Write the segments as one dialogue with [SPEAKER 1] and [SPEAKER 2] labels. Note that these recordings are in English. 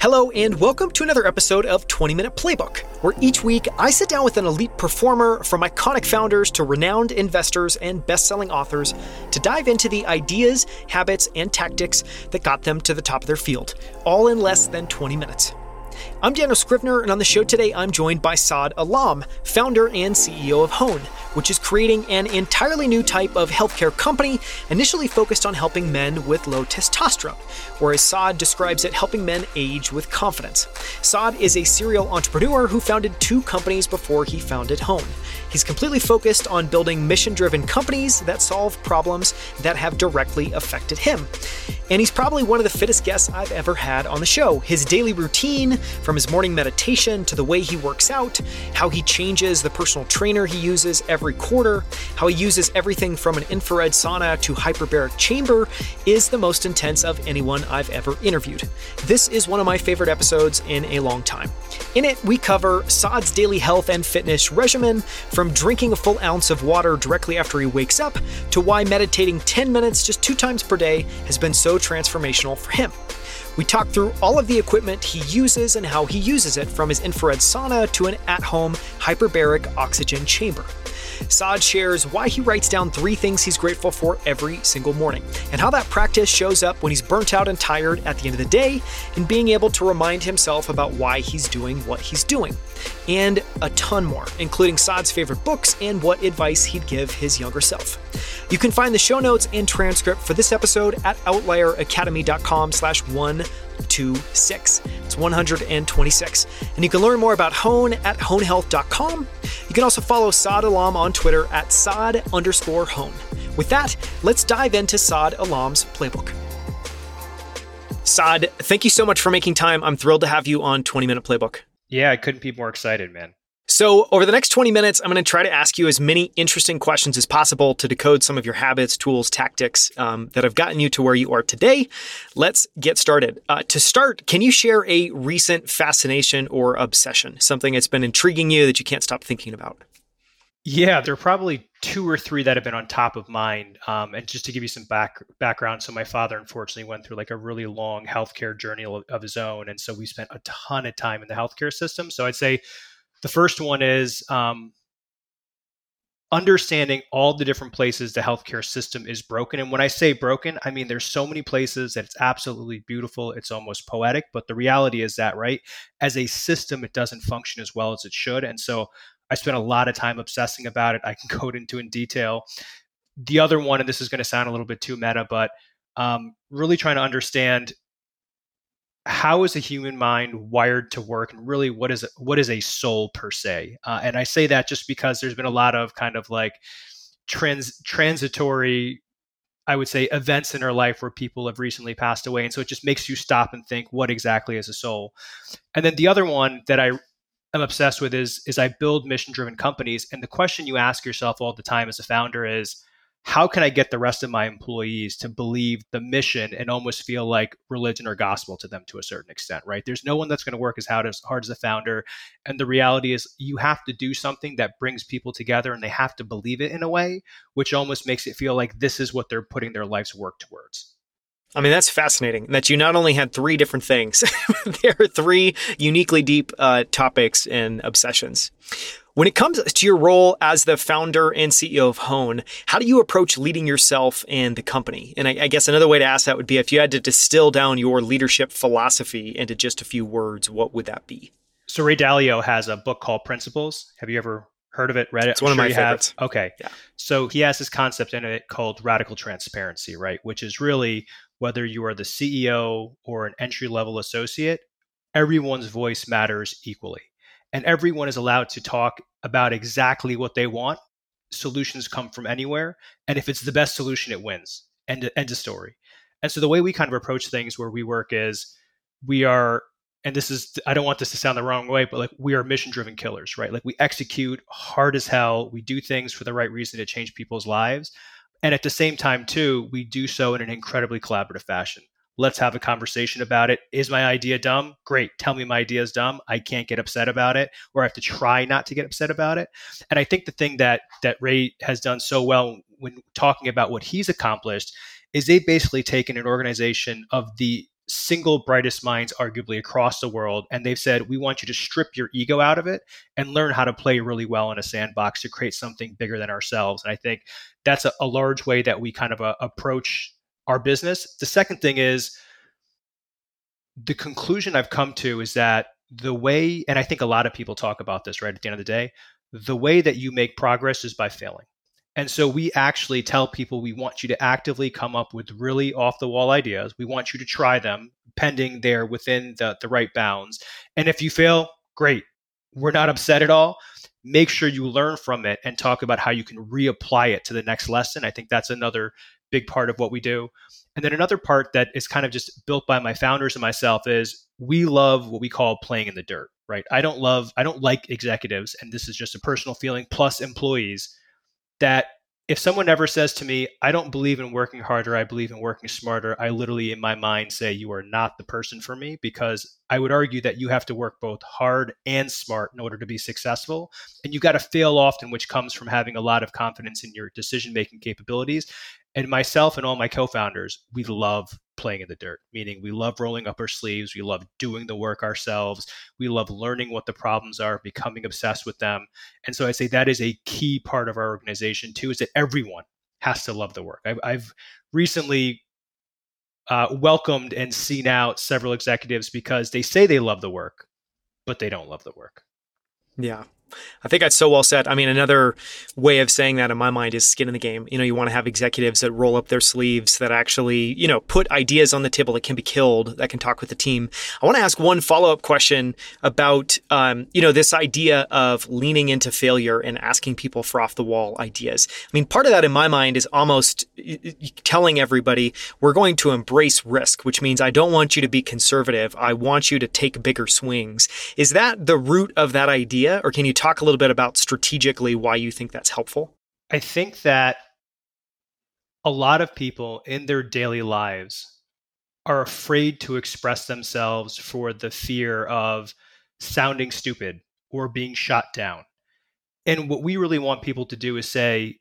[SPEAKER 1] Hello, and welcome to another episode of 20 Minute Playbook, where each week I sit down with an elite performer from iconic founders to renowned investors and best selling authors to dive into the ideas, habits, and tactics that got them to the top of their field, all in less than 20 minutes. I'm Daniel Scrivner, and on the show today, I'm joined by Saad Alam, founder and CEO of Hone, which is creating an entirely new type of healthcare company initially focused on helping men with low testosterone, whereas Saad describes it helping men age with confidence. Saad is a serial entrepreneur who founded two companies before he founded Hone. He's completely focused on building mission driven companies that solve problems that have directly affected him. And he's probably one of the fittest guests I've ever had on the show. His daily routine, from his morning meditation to the way he works out, how he changes the personal trainer he uses every quarter, how he uses everything from an infrared sauna to hyperbaric chamber, is the most intense of anyone I've ever interviewed. This is one of my favorite episodes in a long time. In it, we cover Saad's daily health and fitness regimen, from drinking a full ounce of water directly after he wakes up to why meditating 10 minutes just two times per day has been so transformational for him. We talk through all of the equipment he uses and how he uses it, from his infrared sauna to an at home hyperbaric oxygen chamber. Saad shares why he writes down three things he's grateful for every single morning, and how that practice shows up when he's burnt out and tired at the end of the day, and being able to remind himself about why he's doing what he's doing. And a ton more, including Saad's favorite books and what advice he'd give his younger self. You can find the show notes and transcript for this episode at outlieracademy.com slash 126. It's 126. And you can learn more about Hone at honehealth.com. You can also follow Saad Alam on Twitter at Saad underscore Hone. With that, let's dive into Saad Alam's playbook. Saad, thank you so much for making time. I'm thrilled to have you on 20 Minute Playbook.
[SPEAKER 2] Yeah, I couldn't be more excited, man.
[SPEAKER 1] So, over the next 20 minutes, I'm going to try to ask you as many interesting questions as possible to decode some of your habits, tools, tactics um, that have gotten you to where you are today. Let's get started. Uh, to start, can you share a recent fascination or obsession, something that's been intriguing you that you can't stop thinking about?
[SPEAKER 2] Yeah, there are probably two or three that have been on top of mind. Um, and just to give you some back background, so my father unfortunately went through like a really long healthcare journey of, of his own, and so we spent a ton of time in the healthcare system. So I'd say the first one is um, understanding all the different places the healthcare system is broken. And when I say broken, I mean there's so many places that it's absolutely beautiful. It's almost poetic. But the reality is that, right, as a system, it doesn't function as well as it should. And so I spent a lot of time obsessing about it. I can go into in detail. The other one, and this is going to sound a little bit too meta, but um, really trying to understand how is a human mind wired to work and really what is what is a soul per se? Uh, and i say that just because there's been a lot of kind of like trans transitory i would say events in our life where people have recently passed away. And so it just makes you stop and think what exactly is a soul? And then the other one that i am obsessed with is is i build mission driven companies. And the question you ask yourself all the time as a founder is how can I get the rest of my employees to believe the mission and almost feel like religion or gospel to them to a certain extent, right? There's no one that's going to work as hard as, hard as a founder. And the reality is, you have to do something that brings people together and they have to believe it in a way, which almost makes it feel like this is what they're putting their life's work towards.
[SPEAKER 1] I mean, that's fascinating that you not only had three different things, there are three uniquely deep uh, topics and obsessions. When it comes to your role as the founder and CEO of Hone, how do you approach leading yourself and the company? And I, I, guess another way to ask that would be if you had to distill down your leadership philosophy into just a few words, what would that be?
[SPEAKER 2] So Ray Dalio has a book called Principles. Have you ever heard of it? Read it?
[SPEAKER 1] It's I'm one sure of my favorites.
[SPEAKER 2] Have. Okay. Yeah. So he has this concept in it called radical transparency, right? Which is really whether you are the CEO or an entry level associate, everyone's voice matters equally and everyone is allowed to talk about exactly what they want. Solutions come from anywhere, and if it's the best solution, it wins. End end of story. And so the way we kind of approach things where we work is we are and this is i don't want this to sound the wrong way but like we are mission driven killers right like we execute hard as hell we do things for the right reason to change people's lives and at the same time too we do so in an incredibly collaborative fashion Let's have a conversation about it. Is my idea dumb? Great. Tell me my idea is dumb. I can't get upset about it, or I have to try not to get upset about it. And I think the thing that that Ray has done so well when talking about what he's accomplished is they've basically taken an organization of the single brightest minds, arguably across the world. And they've said, we want you to strip your ego out of it and learn how to play really well in a sandbox to create something bigger than ourselves. And I think that's a, a large way that we kind of uh, approach our business. The second thing is the conclusion I've come to is that the way, and I think a lot of people talk about this right at the end of the day, the way that you make progress is by failing. And so we actually tell people we want you to actively come up with really off the wall ideas. We want you to try them pending they're within the, the right bounds. And if you fail, great. We're not upset at all. Make sure you learn from it and talk about how you can reapply it to the next lesson. I think that's another big part of what we do. And then another part that is kind of just built by my founders and myself is we love what we call playing in the dirt, right? I don't love, I don't like executives, and this is just a personal feeling, plus employees that if someone ever says to me, I don't believe in working harder, I believe in working smarter, I literally in my mind say, you are not the person for me because I would argue that you have to work both hard and smart in order to be successful. And you got to fail often, which comes from having a lot of confidence in your decision making capabilities. And myself and all my co founders, we love playing in the dirt, meaning we love rolling up our sleeves. We love doing the work ourselves. We love learning what the problems are, becoming obsessed with them. And so I say that is a key part of our organization too, is that everyone has to love the work. I've, I've recently uh, welcomed and seen out several executives because they say they love the work, but they don't love the work.
[SPEAKER 1] Yeah. I think that's so well said. I mean, another way of saying that in my mind is skin in the game. You know, you want to have executives that roll up their sleeves, that actually, you know, put ideas on the table that can be killed, that can talk with the team. I want to ask one follow up question about, um, you know, this idea of leaning into failure and asking people for off the wall ideas. I mean, part of that in my mind is almost telling everybody we're going to embrace risk, which means I don't want you to be conservative. I want you to take bigger swings. Is that the root of that idea, or can you talk a little bit about strategically why you think that's helpful?
[SPEAKER 2] I think that a lot of people in their daily lives are afraid to express themselves for the fear of sounding stupid or being shot down. And what we really want people to do is say,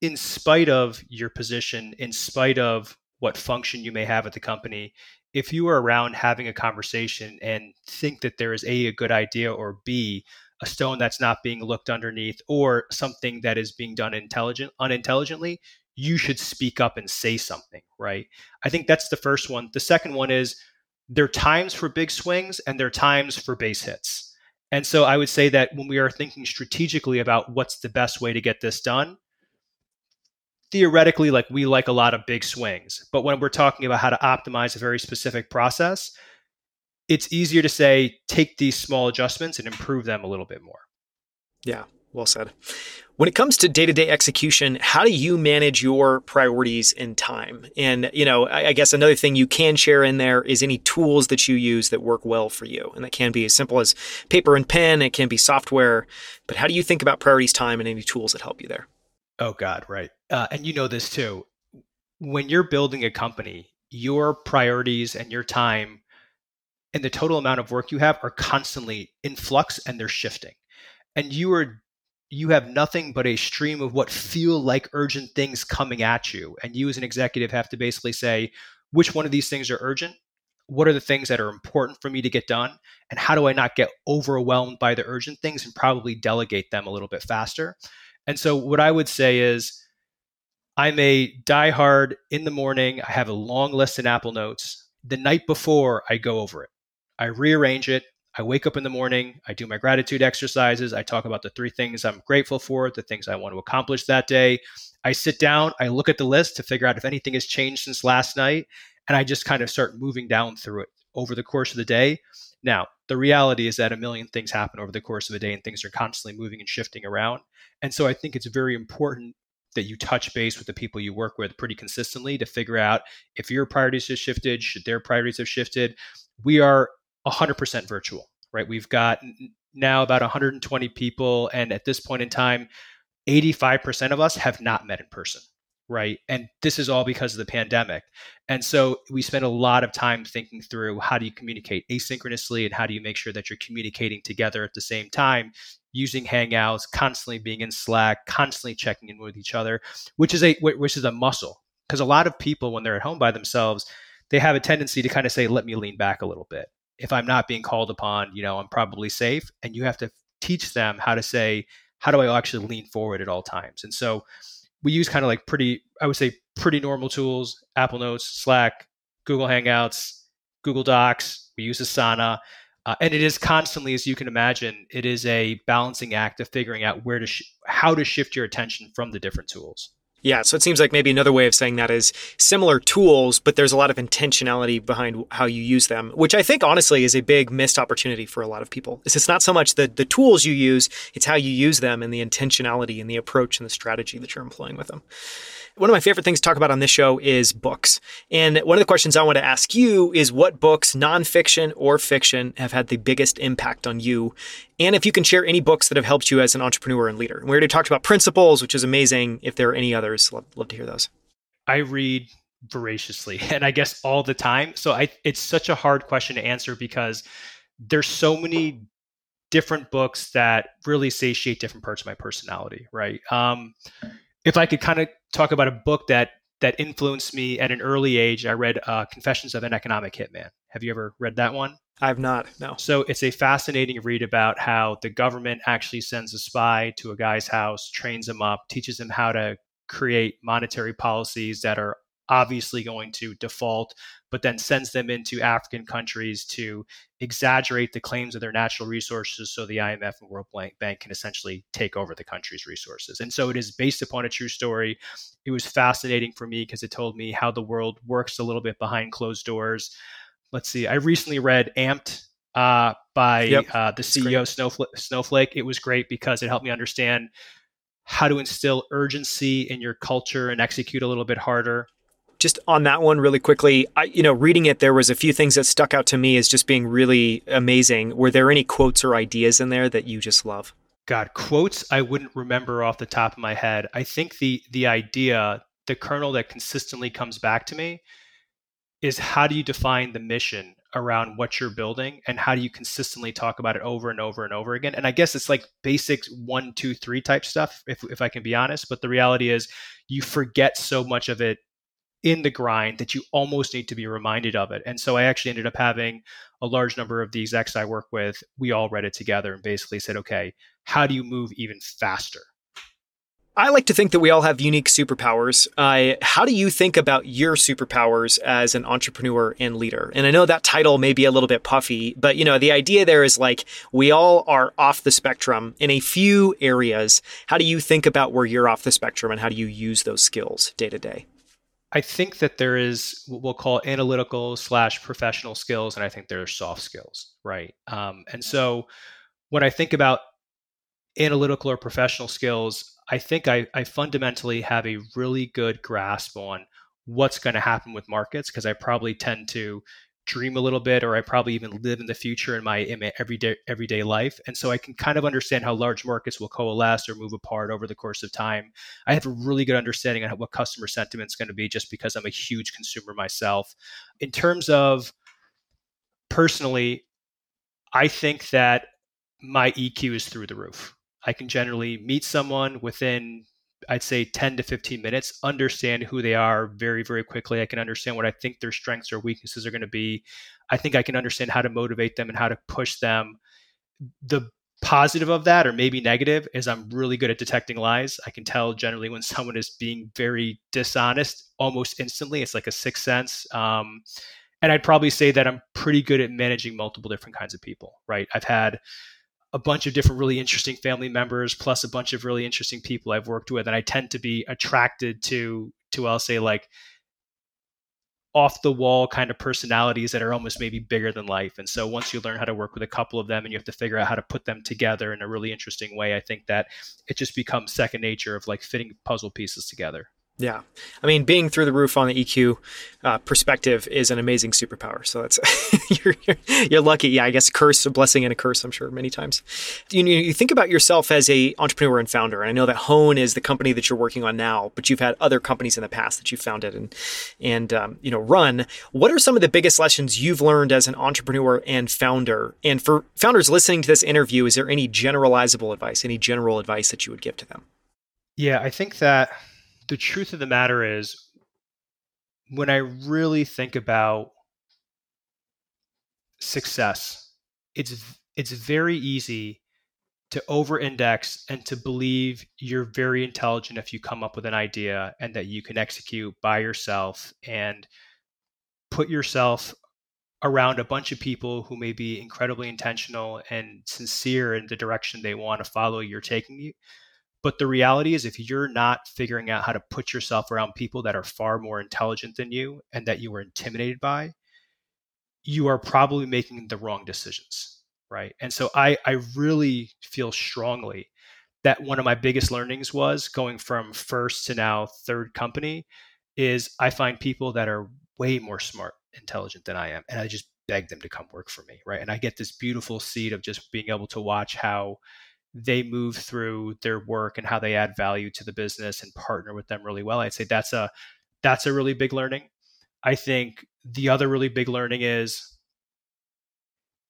[SPEAKER 2] in spite of your position, in spite of what function you may have at the company, if you are around having a conversation and think that there is A, a good idea, or B, a stone that's not being looked underneath or something that is being done intelligent unintelligently you should speak up and say something right? I think that's the first one. The second one is there are times for big swings and there are times for base hits. And so i would say that when we are thinking strategically about what's the best way to get this done theoretically like we like a lot of big swings. But when we're talking about how to optimize a very specific process it's easier to say take these small adjustments and improve them a little bit more.
[SPEAKER 1] Yeah, well said. When it comes to day-to-day execution, how do you manage your priorities and time? And you know, I, I guess another thing you can share in there is any tools that you use that work well for you, and that can be as simple as paper and pen. It can be software. But how do you think about priorities, time, and any tools that help you there?
[SPEAKER 2] Oh God, right. Uh, and you know this too. When you're building a company, your priorities and your time and the total amount of work you have are constantly in flux and they're shifting. And you are you have nothing but a stream of what feel like urgent things coming at you. And you as an executive have to basically say, which one of these things are urgent? What are the things that are important for me to get done? And how do I not get overwhelmed by the urgent things and probably delegate them a little bit faster? And so what I would say is I'm a diehard in the morning. I have a long list in Apple Notes. The night before, I go over it. I rearrange it. I wake up in the morning, I do my gratitude exercises, I talk about the three things I'm grateful for, the things I want to accomplish that day. I sit down, I look at the list to figure out if anything has changed since last night, and I just kind of start moving down through it over the course of the day. Now, the reality is that a million things happen over the course of a day and things are constantly moving and shifting around. And so I think it's very important that you touch base with the people you work with pretty consistently to figure out if your priorities have shifted, should their priorities have shifted. We are 100% virtual, right? We've got now about 120 people. And at this point in time, 85% of us have not met in person, right? And this is all because of the pandemic. And so we spend a lot of time thinking through how do you communicate asynchronously and how do you make sure that you're communicating together at the same time using hangouts constantly being in slack constantly checking in with each other which is a which is a muscle because a lot of people when they're at home by themselves they have a tendency to kind of say, let me lean back a little bit. If I'm not being called upon, you know, I'm probably safe. And you have to teach them how to say, how do I actually lean forward at all times? And so we use kind of like pretty, I would say, pretty normal tools Apple Notes, Slack, Google Hangouts, Google Docs. We use Asana. Uh, and it is constantly, as you can imagine, it is a balancing act of figuring out where to, sh- how to shift your attention from the different tools.
[SPEAKER 1] Yeah, so it seems like maybe another way of saying that is similar tools, but there's a lot of intentionality behind how you use them, which I think honestly is a big missed opportunity for a lot of people. It's not so much the, the tools you use, it's how you use them and the intentionality and the approach and the strategy that you're employing with them one of my favorite things to talk about on this show is books. And one of the questions I want to ask you is what books, nonfiction or fiction, have had the biggest impact on you? And if you can share any books that have helped you as an entrepreneur and leader. We already talked about principles, which is amazing. If there are any others, love, love to hear those.
[SPEAKER 2] I read voraciously and I guess all the time. So I, it's such a hard question to answer because there's so many different books that really satiate different parts of my personality, right? Um, if I could kind of talk about a book that that influenced me at an early age, I read uh, Confessions of an Economic Hitman. Have you ever read that one?
[SPEAKER 1] I have not. No.
[SPEAKER 2] So it's a fascinating read about how the government actually sends a spy to a guy's house, trains him up, teaches him how to create monetary policies that are obviously going to default, but then sends them into African countries to exaggerate the claims of their natural resources so the IMF and World Bank can essentially take over the country's resources. And so it is based upon a true story. It was fascinating for me because it told me how the world works a little bit behind closed doors. Let's see, I recently read Amped uh, by yep. uh, the CEO Snowflake, Snowflake. It was great because it helped me understand how to instill urgency in your culture and execute a little bit harder
[SPEAKER 1] just on that one really quickly i you know reading it there was a few things that stuck out to me as just being really amazing. Were there any quotes or ideas in there that you just love?
[SPEAKER 2] God quotes i wouldn't remember off the top of my head. I think the the idea the kernel that consistently comes back to me is how do you define the mission around what you're building and how do you consistently talk about it over and over and over again? And i guess it's like basic one two three type stuff if, if i can be honest but the reality is you forget so much of it in the grind that you almost need to be reminded of it. And so I actually ended up having a large number of the execs I work with. We all read it together and basically said, okay, how do you move even faster?
[SPEAKER 1] I like to think that we all have unique superpowers. Uh, how do you think about your superpowers as an entrepreneur and leader? And I know that title may be a little bit puffy, but you know the idea there is like we all are off the spectrum in a few areas. How do you think about where you're off the spectrum, and how do you use those skills day to day?
[SPEAKER 2] I think that there is what we'll call analytical slash professional skills, and I think there are soft skills, right? Um, and so when I think about analytical or professional skills, I think I, I fundamentally have a really good grasp on what's going to happen with markets because I probably tend to dream a little bit or I probably even live in the future in my, in my everyday everyday life. And so I can kind of understand how large markets will coalesce or move apart over the course of time. I have a really good understanding on what customer sentiment is going to be just because I'm a huge consumer myself. In terms of personally, I think that my EQ is through the roof. I can generally meet someone within I'd say 10 to 15 minutes, understand who they are very, very quickly. I can understand what I think their strengths or weaknesses are going to be. I think I can understand how to motivate them and how to push them. The positive of that, or maybe negative, is I'm really good at detecting lies. I can tell generally when someone is being very dishonest almost instantly. It's like a sixth sense. Um, and I'd probably say that I'm pretty good at managing multiple different kinds of people, right? I've had a bunch of different really interesting family members plus a bunch of really interesting people I've worked with and I tend to be attracted to to I'll say like off the wall kind of personalities that are almost maybe bigger than life. And so once you learn how to work with a couple of them and you have to figure out how to put them together in a really interesting way, I think that it just becomes second nature of like fitting puzzle pieces together.
[SPEAKER 1] Yeah, I mean, being through the roof on the EQ uh, perspective is an amazing superpower. So that's you're, you're, lucky. Yeah, I guess curse, a blessing, and a curse. I'm sure many times. You you think about yourself as a entrepreneur and founder, and I know that Hone is the company that you're working on now, but you've had other companies in the past that you founded and and um, you know run. What are some of the biggest lessons you've learned as an entrepreneur and founder? And for founders listening to this interview, is there any generalizable advice, any general advice that you would give to them?
[SPEAKER 2] Yeah, I think that the truth of the matter is when I really think about success, it's it's very easy to over index and to believe you're very intelligent if you come up with an idea and that you can execute by yourself and put yourself around a bunch of people who may be incredibly intentional and sincere in the direction they want to follow you're taking you. But the reality is, if you're not figuring out how to put yourself around people that are far more intelligent than you and that you were intimidated by, you are probably making the wrong decisions. Right. And so I, I really feel strongly that one of my biggest learnings was going from first to now third company is I find people that are way more smart intelligent than I am. And I just beg them to come work for me. Right. And I get this beautiful seed of just being able to watch how they move through their work and how they add value to the business and partner with them really well. I'd say that's a that's a really big learning. I think the other really big learning is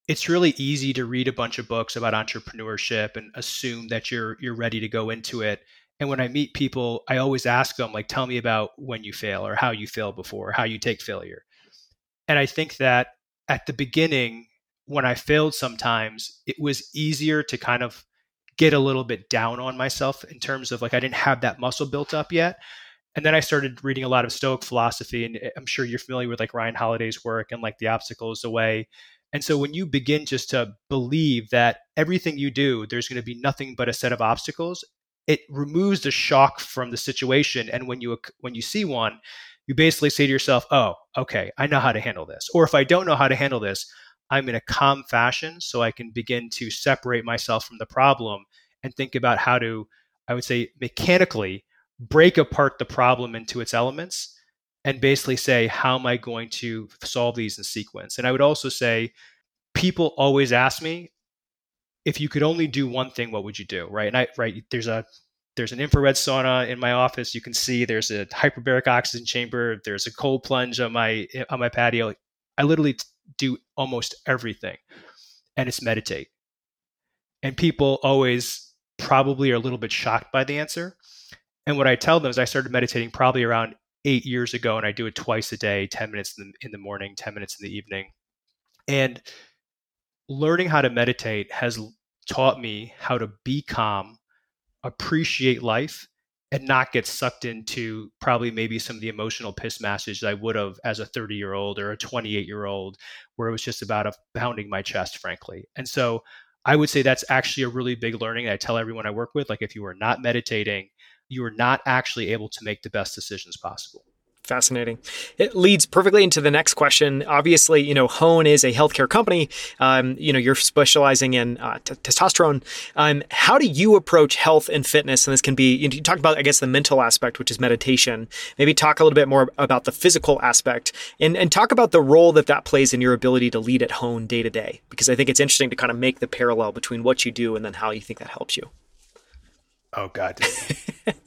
[SPEAKER 2] it's really easy to read a bunch of books about entrepreneurship and assume that you're you're ready to go into it. And when I meet people, I always ask them like tell me about when you fail or how you fail before, how you take failure. And I think that at the beginning, when I failed sometimes, it was easier to kind of get a little bit down on myself in terms of like I didn't have that muscle built up yet. And then I started reading a lot of Stoic philosophy, and eh, I'm sure you're familiar with like Ryan Holiday's work and like the Obstacle Is the Way. And so when you begin just to believe that everything you do, there's going to be nothing but a set of obstacles, it removes the shock from the situation. And when you when you see one, you basically say to yourself, oh, okay, I know how to handle this. Or if I don't know how to handle this, I'm in a calm fashion so I can begin to separate myself from the problem and think about how to, I would say, mechanically break apart the problem into its elements and basically say, how am I going to solve these in sequence? And I would also say, people always ask me, if you could only do one thing, what would you do? Right. And I, right, there's a there's an infrared sauna in my office. You can see there's a hyperbaric oxygen chamber. There's a cold plunge on my on my patio. I literally do almost everything, and it's meditate. And people always probably are a little bit shocked by the answer. And what I tell them is I started meditating probably around eight years ago, and I do it twice a day, ten minutes in the, in the morning, ten minutes in the evening. And learning how to meditate has taught me how to be calm appreciate life and not get sucked into probably maybe some of the emotional piss messages I would have as a 30 year old or a 28 year old, where it was just about a pounding my chest, frankly. And so I would say that's actually a really big learning. I tell everyone I work with, like if you are not meditating, you are not actually able to make the best decisions possible.
[SPEAKER 1] Fascinating. It leads perfectly into the next question. Obviously, you know, Hone is a healthcare company. Um, you know, you're specializing in uh, t- testosterone. Um, how do you approach health and fitness? And this can be, you, know, you talked about, I guess, the mental aspect, which is meditation. Maybe talk a little bit more about the physical aspect and, and talk about the role that that plays in your ability to lead at Hone day to day. Because I think it's interesting to kind of make the parallel between what you do and then how you think that helps you.
[SPEAKER 2] Oh, God.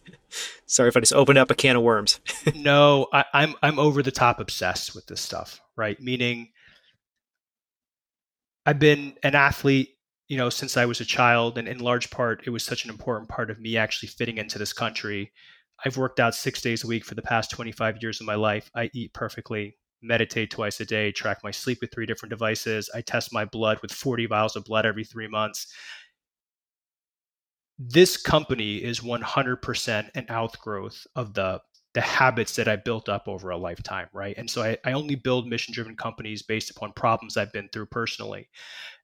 [SPEAKER 1] Sorry if I just opened up a can of worms.
[SPEAKER 2] no, I, I'm I'm over the top obsessed with this stuff, right? Meaning I've been an athlete, you know, since I was a child, and in large part, it was such an important part of me actually fitting into this country. I've worked out six days a week for the past 25 years of my life. I eat perfectly, meditate twice a day, track my sleep with three different devices. I test my blood with 40 vials of blood every three months this company is 100% an outgrowth of the the habits that I built up over a lifetime, right? And so I, I only build mission driven companies based upon problems I've been through personally.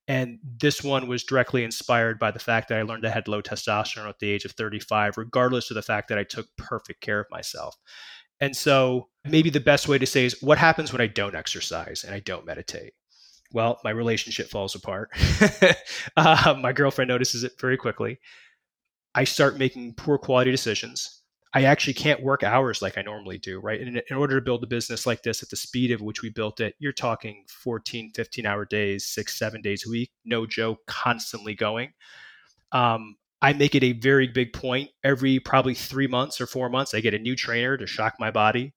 [SPEAKER 2] And this one was directly inspired by the fact that I learned I had low testosterone at the age of 35, regardless of the fact that I took perfect care of myself. And so maybe the best way to say is what happens when I don't exercise and I don't meditate? Well, my relationship falls apart. uh, my girlfriend notices it very quickly. I start making poor quality decisions. I actually can't work hours like I normally do, right? And in order to build a business like this at the speed of which we built it, you're talking 14, 15 hour days, six, seven days a week, no joke, constantly going. Um, I make it a very big point every probably three months or four months. I get a new trainer to shock my body.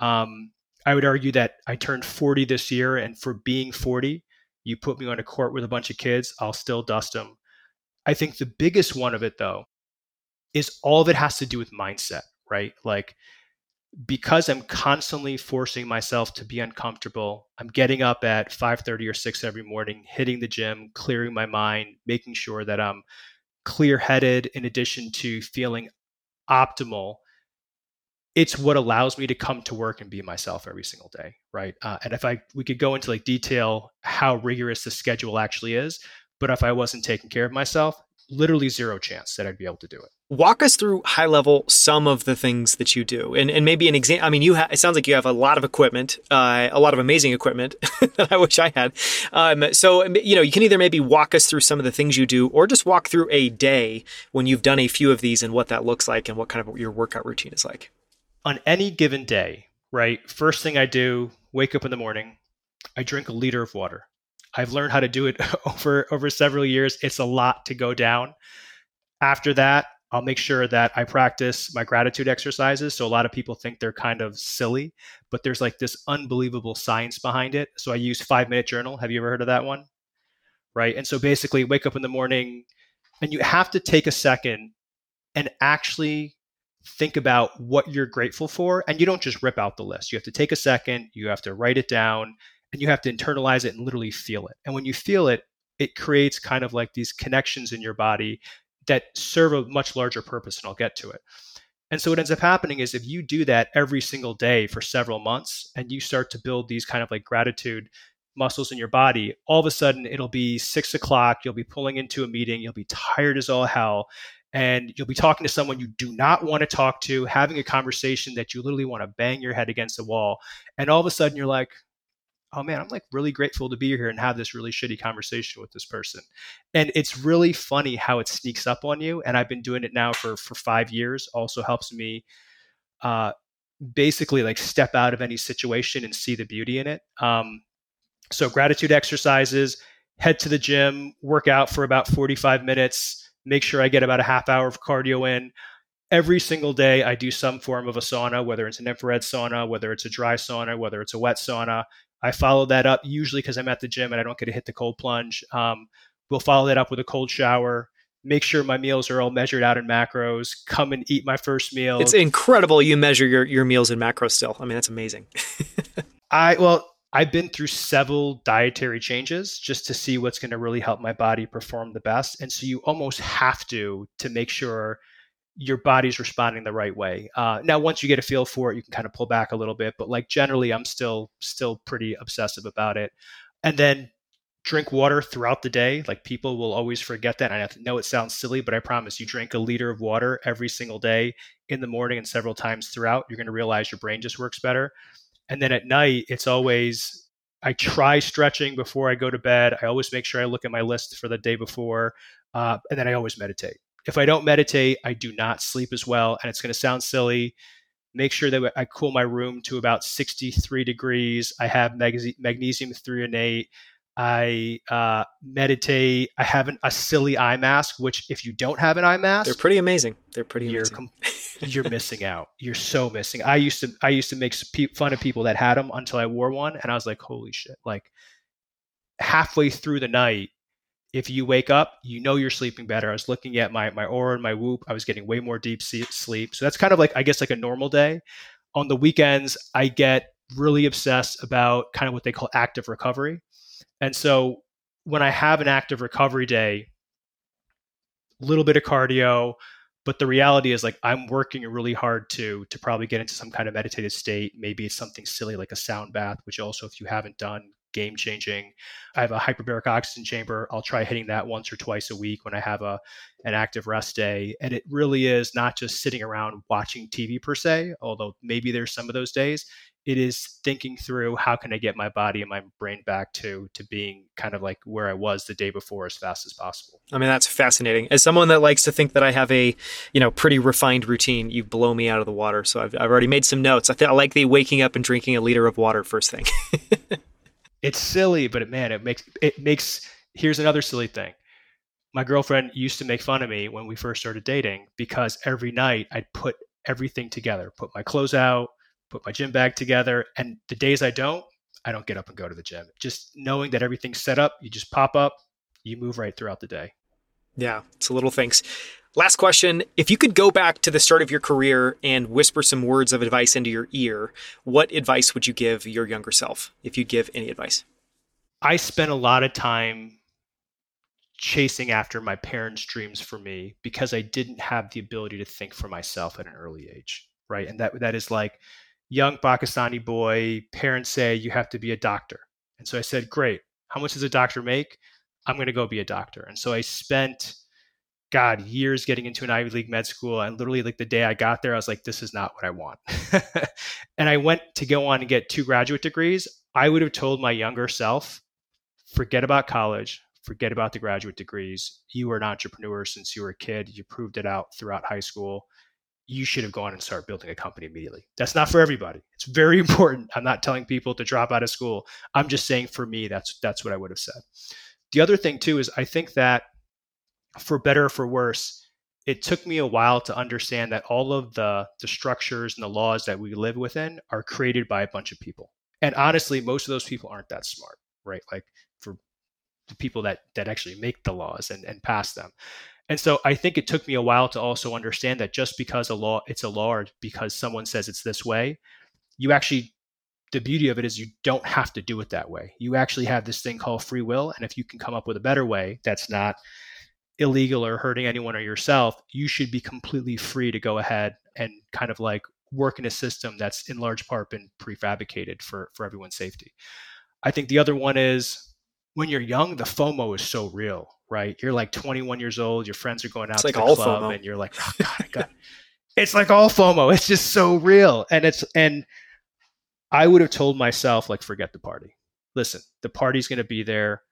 [SPEAKER 2] Um, I would argue that I turned 40 this year, and for being 40, you put me on a court with a bunch of kids, I'll still dust them. I think the biggest one of it, though, is all of it has to do with mindset, right? Like because I'm constantly forcing myself to be uncomfortable, I'm getting up at 5:30 or 6 every morning, hitting the gym, clearing my mind, making sure that I'm clear-headed in addition to feeling optimal. It's what allows me to come to work and be myself every single day, right? Uh, and if I we could go into like detail how rigorous the schedule actually is, but if I wasn't taking care of myself, literally zero chance that I'd be able to do it.
[SPEAKER 1] Walk us through high level some of the things that you do, and and maybe an example. I mean, you ha- it sounds like you have a lot of equipment, uh, a lot of amazing equipment that I wish I had. Um, so you know, you can either maybe walk us through some of the things you do, or just walk through a day when you've done a few of these and what that looks like, and what kind of your workout routine is like.
[SPEAKER 2] On any given day, right? First thing I do, wake up in the morning, I drink a liter of water. I've learned how to do it over over several years. It's a lot to go down. After that, I'll make sure that I practice my gratitude exercises. So a lot of people think they're kind of silly, but there's like this unbelievable science behind it. So I use 5 minute journal. Have you ever heard of that one? Right? And so basically wake up in the morning and you have to take a second and actually think about what you're grateful for and you don't just rip out the list. You have to take a second, you have to write it down and you have to internalize it and literally feel it. And when you feel it, it creates kind of like these connections in your body that serve a much larger purpose, and I'll get to it. And so what ends up happening is if you do that every single day for several months and you start to build these kind of like gratitude muscles in your body, all of a sudden it'll be six o'clock, you'll be pulling into a meeting, you'll be tired as all hell, and you'll be talking to someone you do not want to talk to, having a conversation that you literally want to bang your head against the wall. And all of a sudden you're like, oh man, I'm like really grateful to be here and have this really shitty conversation with this person. And it's really funny how it sneaks up on you. And I've been doing it now for for five years. Also helps me uh, basically like step out of any situation and see the beauty in it. Um, so gratitude exercises, head to the gym, work out for about 45 minutes, make sure I get about a half hour of cardio in. Every single day, I do some form of a sauna, whether it's an infrared sauna, whether it's a dry sauna, whether it's a wet sauna. I follow that up usually because I'm at the gym and I don't get to hit the cold plunge. Um, we'll follow that up with a cold shower. Make sure my meals are all measured out in macros. Come and eat my first meal.
[SPEAKER 1] It's incredible you measure your, your meals in macros still. I mean, that's amazing.
[SPEAKER 2] I well, I've been through several dietary changes just to see what's going to really help my body perform the best. And so you almost have to to make sure your body's responding the right way. Uh, now, once you get a feel for it, you can kind of pull back a little bit. But like generally, I'm still still pretty obsessive about it. And then drink water throughout the day. Like people will always forget that. I know it sounds silly, but I promise you drink a liter of water every single day in the morning and several times throughout. You're going to realize your brain just works better. And then at night, it's always I try stretching before I go to bed. I always make sure I look at my list for the day before, uh, and then I always meditate if I don't meditate, I do not sleep as well. And it's going to sound silly. Make sure that I cool my room to about 63 degrees. I have magnesium threonate. I uh, meditate. I have an, a silly eye mask, which if you don't have an eye mask,
[SPEAKER 1] they're pretty amazing. They're pretty
[SPEAKER 2] you're
[SPEAKER 1] amazing. Com-
[SPEAKER 2] you're missing out. You're so missing. I used to I used to make fun of people that had them until I wore one, and I was like, holy shit! Like halfway through the night, if you wake up, you know you're sleeping better. I was looking at my my Oura and my Whoop. I was getting way more deep sleep. So that's kind of like I guess like a normal day. On the weekends, I get really obsessed about kind of what they call active recovery. And so when I have an active recovery day, a little bit of cardio, but the reality is like I'm working really hard to to probably get into some kind of meditative state. Maybe it's something silly like a sound bath, which also if you haven't done, game changing. I have a hyperbaric oxygen chamber. I'll try hitting that once or twice a week when I have a an active rest day. And it really is not just sitting around watching TV per se, although maybe there's some of those days. It is thinking through how can I get my body and my brain back to to being kind of like where I was the day before as fast as possible.
[SPEAKER 1] I mean that's fascinating. As someone that likes to think that I have a you know pretty refined routine, you blow me out of the water. So I've, I've already made some notes. I, th- I like the waking up and drinking a liter of water first thing.
[SPEAKER 2] it's silly, but it, man, it makes it makes. Here's another silly thing. My girlfriend used to make fun of me when we first started dating because every night I'd put everything together, put my clothes out, put my gym bag together, and the days I don't, I don't get up and go to the gym. Just knowing that everything's set up, you just pop up, you move right throughout the day.
[SPEAKER 1] Yeah, it's little things. Last question. If you could go back to the start of your career and whisper some words of advice into your ear, what advice would you give your younger self if you'd give any advice?
[SPEAKER 2] I spent a lot of time chasing after my parents' dreams for me because I didn't have the ability to think for myself at an early age, right? And that that is like young Pakistani boy, parents say you have to be a doctor. And so I said, "Great. How much does a doctor make? I'm going to go be a doctor." And so I spent God, years getting into an Ivy League med school. And literally, like the day I got there, I was like, this is not what I want. and I went to go on and get two graduate degrees. I would have told my younger self, forget about college, forget about the graduate degrees. You were an entrepreneur since you were a kid. You proved it out throughout high school. You should have gone and start building a company immediately. That's not for everybody. It's very important. I'm not telling people to drop out of school. I'm just saying for me, that's that's what I would have said. The other thing too is I think that for better or for worse, it took me a while to understand that all of the the structures and the laws that we live within are created by a bunch of people. And honestly, most of those people aren't that smart, right? Like for the people that that actually make the laws and, and pass them. And so I think it took me a while to also understand that just because a law it's a law or because someone says it's this way, you actually the beauty of it is you don't have to do it that way. You actually have this thing called free will. And if you can come up with a better way that's not illegal or hurting anyone or yourself, you should be completely free to go ahead and kind of like work in a system that's in large part been prefabricated for for everyone's safety. I think the other one is when you're young, the FOMO is so real, right? You're like 21 years old, your friends are going out it's to like the club, FOMO. and you're like, oh god, I got. it's like all FOMO. It's just so real, and it's and I would have told myself like, forget the party. Listen, the party's going to be there.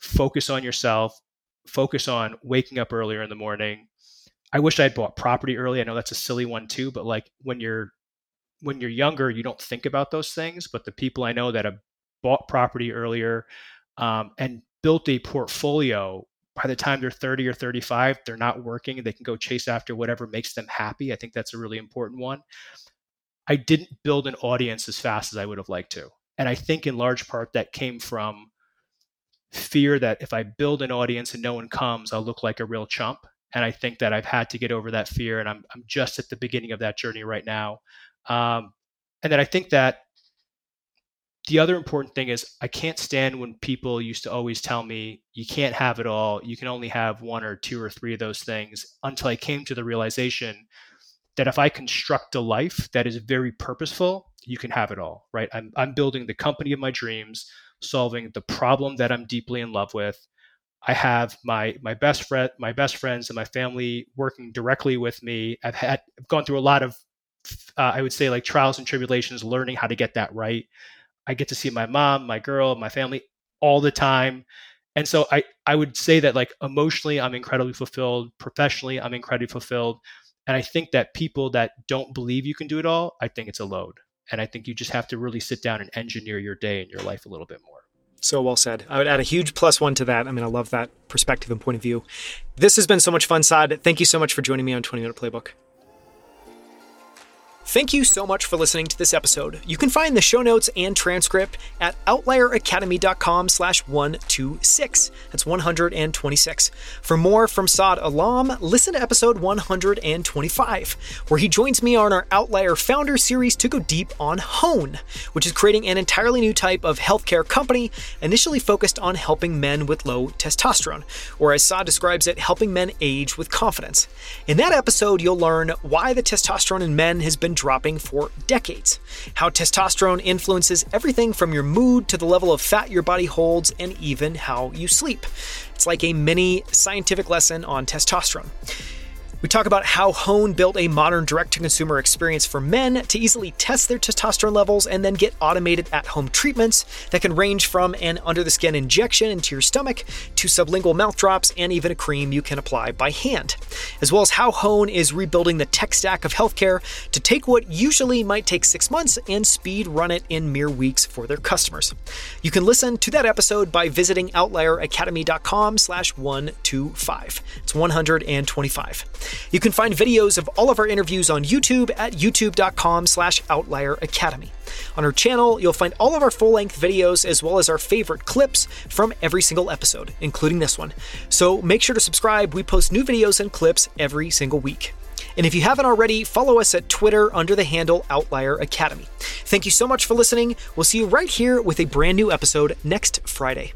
[SPEAKER 2] Focus on yourself focus on waking up earlier in the morning. I wish I'd bought property early. I know that's a silly one too, but like when you're when you're younger, you don't think about those things. But the people I know that have bought property earlier um, and built a portfolio by the time they're 30 or 35 they're not working they can go chase after whatever makes them happy i think that's a really important one i didn't build an audience as fast as i would have liked to and i think in large part that came from fear that if I build an audience and no one comes, I'll look like a real chump. And I think that I've had to get over that fear, and I'm I'm just at the beginning of that journey right now. Um, and then I think that the other important thing is I can't stand when people used to always tell me you can't have it all. You can only have one or two or three of those things. Until I came to the realization that if I construct a life that is very purposeful, you can have it all. Right? I'm I'm building the company of my dreams solving the problem that I'm deeply in love with. I have my my best friend, my best friends, and my family working directly with me. I've had I've gone through a lot of, uh, I would say, like trials and tribulations, learning how to get that right. I get to see my mom, my girl, my family all the time, and so I I would say that like emotionally, I'm incredibly fulfilled. Professionally, I'm incredibly fulfilled, and I think that people that don't believe you can do it all, I think it's a load. And I think you just have to really sit down and engineer your day and your life a little bit more.
[SPEAKER 1] So well said. I would add a huge plus one to that. I mean, I love that perspective and point of view. This has been so much fun, Saad. Thank you so much for joining me on 20 Minute Playbook. Thank you so much for listening to this episode. You can find the show notes and transcript at outlieracademy.com slash 126. That's 126. For more from Saad Alam, listen to episode 125, where he joins me on our Outlier Founder series to go deep on Hone, which is creating an entirely new type of healthcare company initially focused on helping men with low testosterone, or as Saad describes it, helping men age with confidence. In that episode, you'll learn why the testosterone in men has been dropping for decades. How testosterone influences everything from your mood to the level of fat your body holds and even how you sleep. It's like a mini scientific lesson on testosterone. We talk about how Hone built a modern direct to consumer experience for men to easily test their testosterone levels and then get automated at home treatments that can range from an under the skin injection into your stomach to sublingual mouth drops and even a cream you can apply by hand. As well as how Hone is rebuilding the tech stack of healthcare to take what usually might take six months and speed run it in mere weeks for their customers. You can listen to that episode by visiting outlieracademy.com slash 125. It's 125. You can find videos of all of our interviews on YouTube at youtube.com slash outlier academy. On our channel, you'll find all of our full length videos as well as our favorite clips from every single episode, including this one. So make sure to subscribe. We post new videos and clips every single week. And if you haven't already, follow us at Twitter under the handle Outlier Academy. Thank you so much for listening. We'll see you right here with a brand new episode next Friday.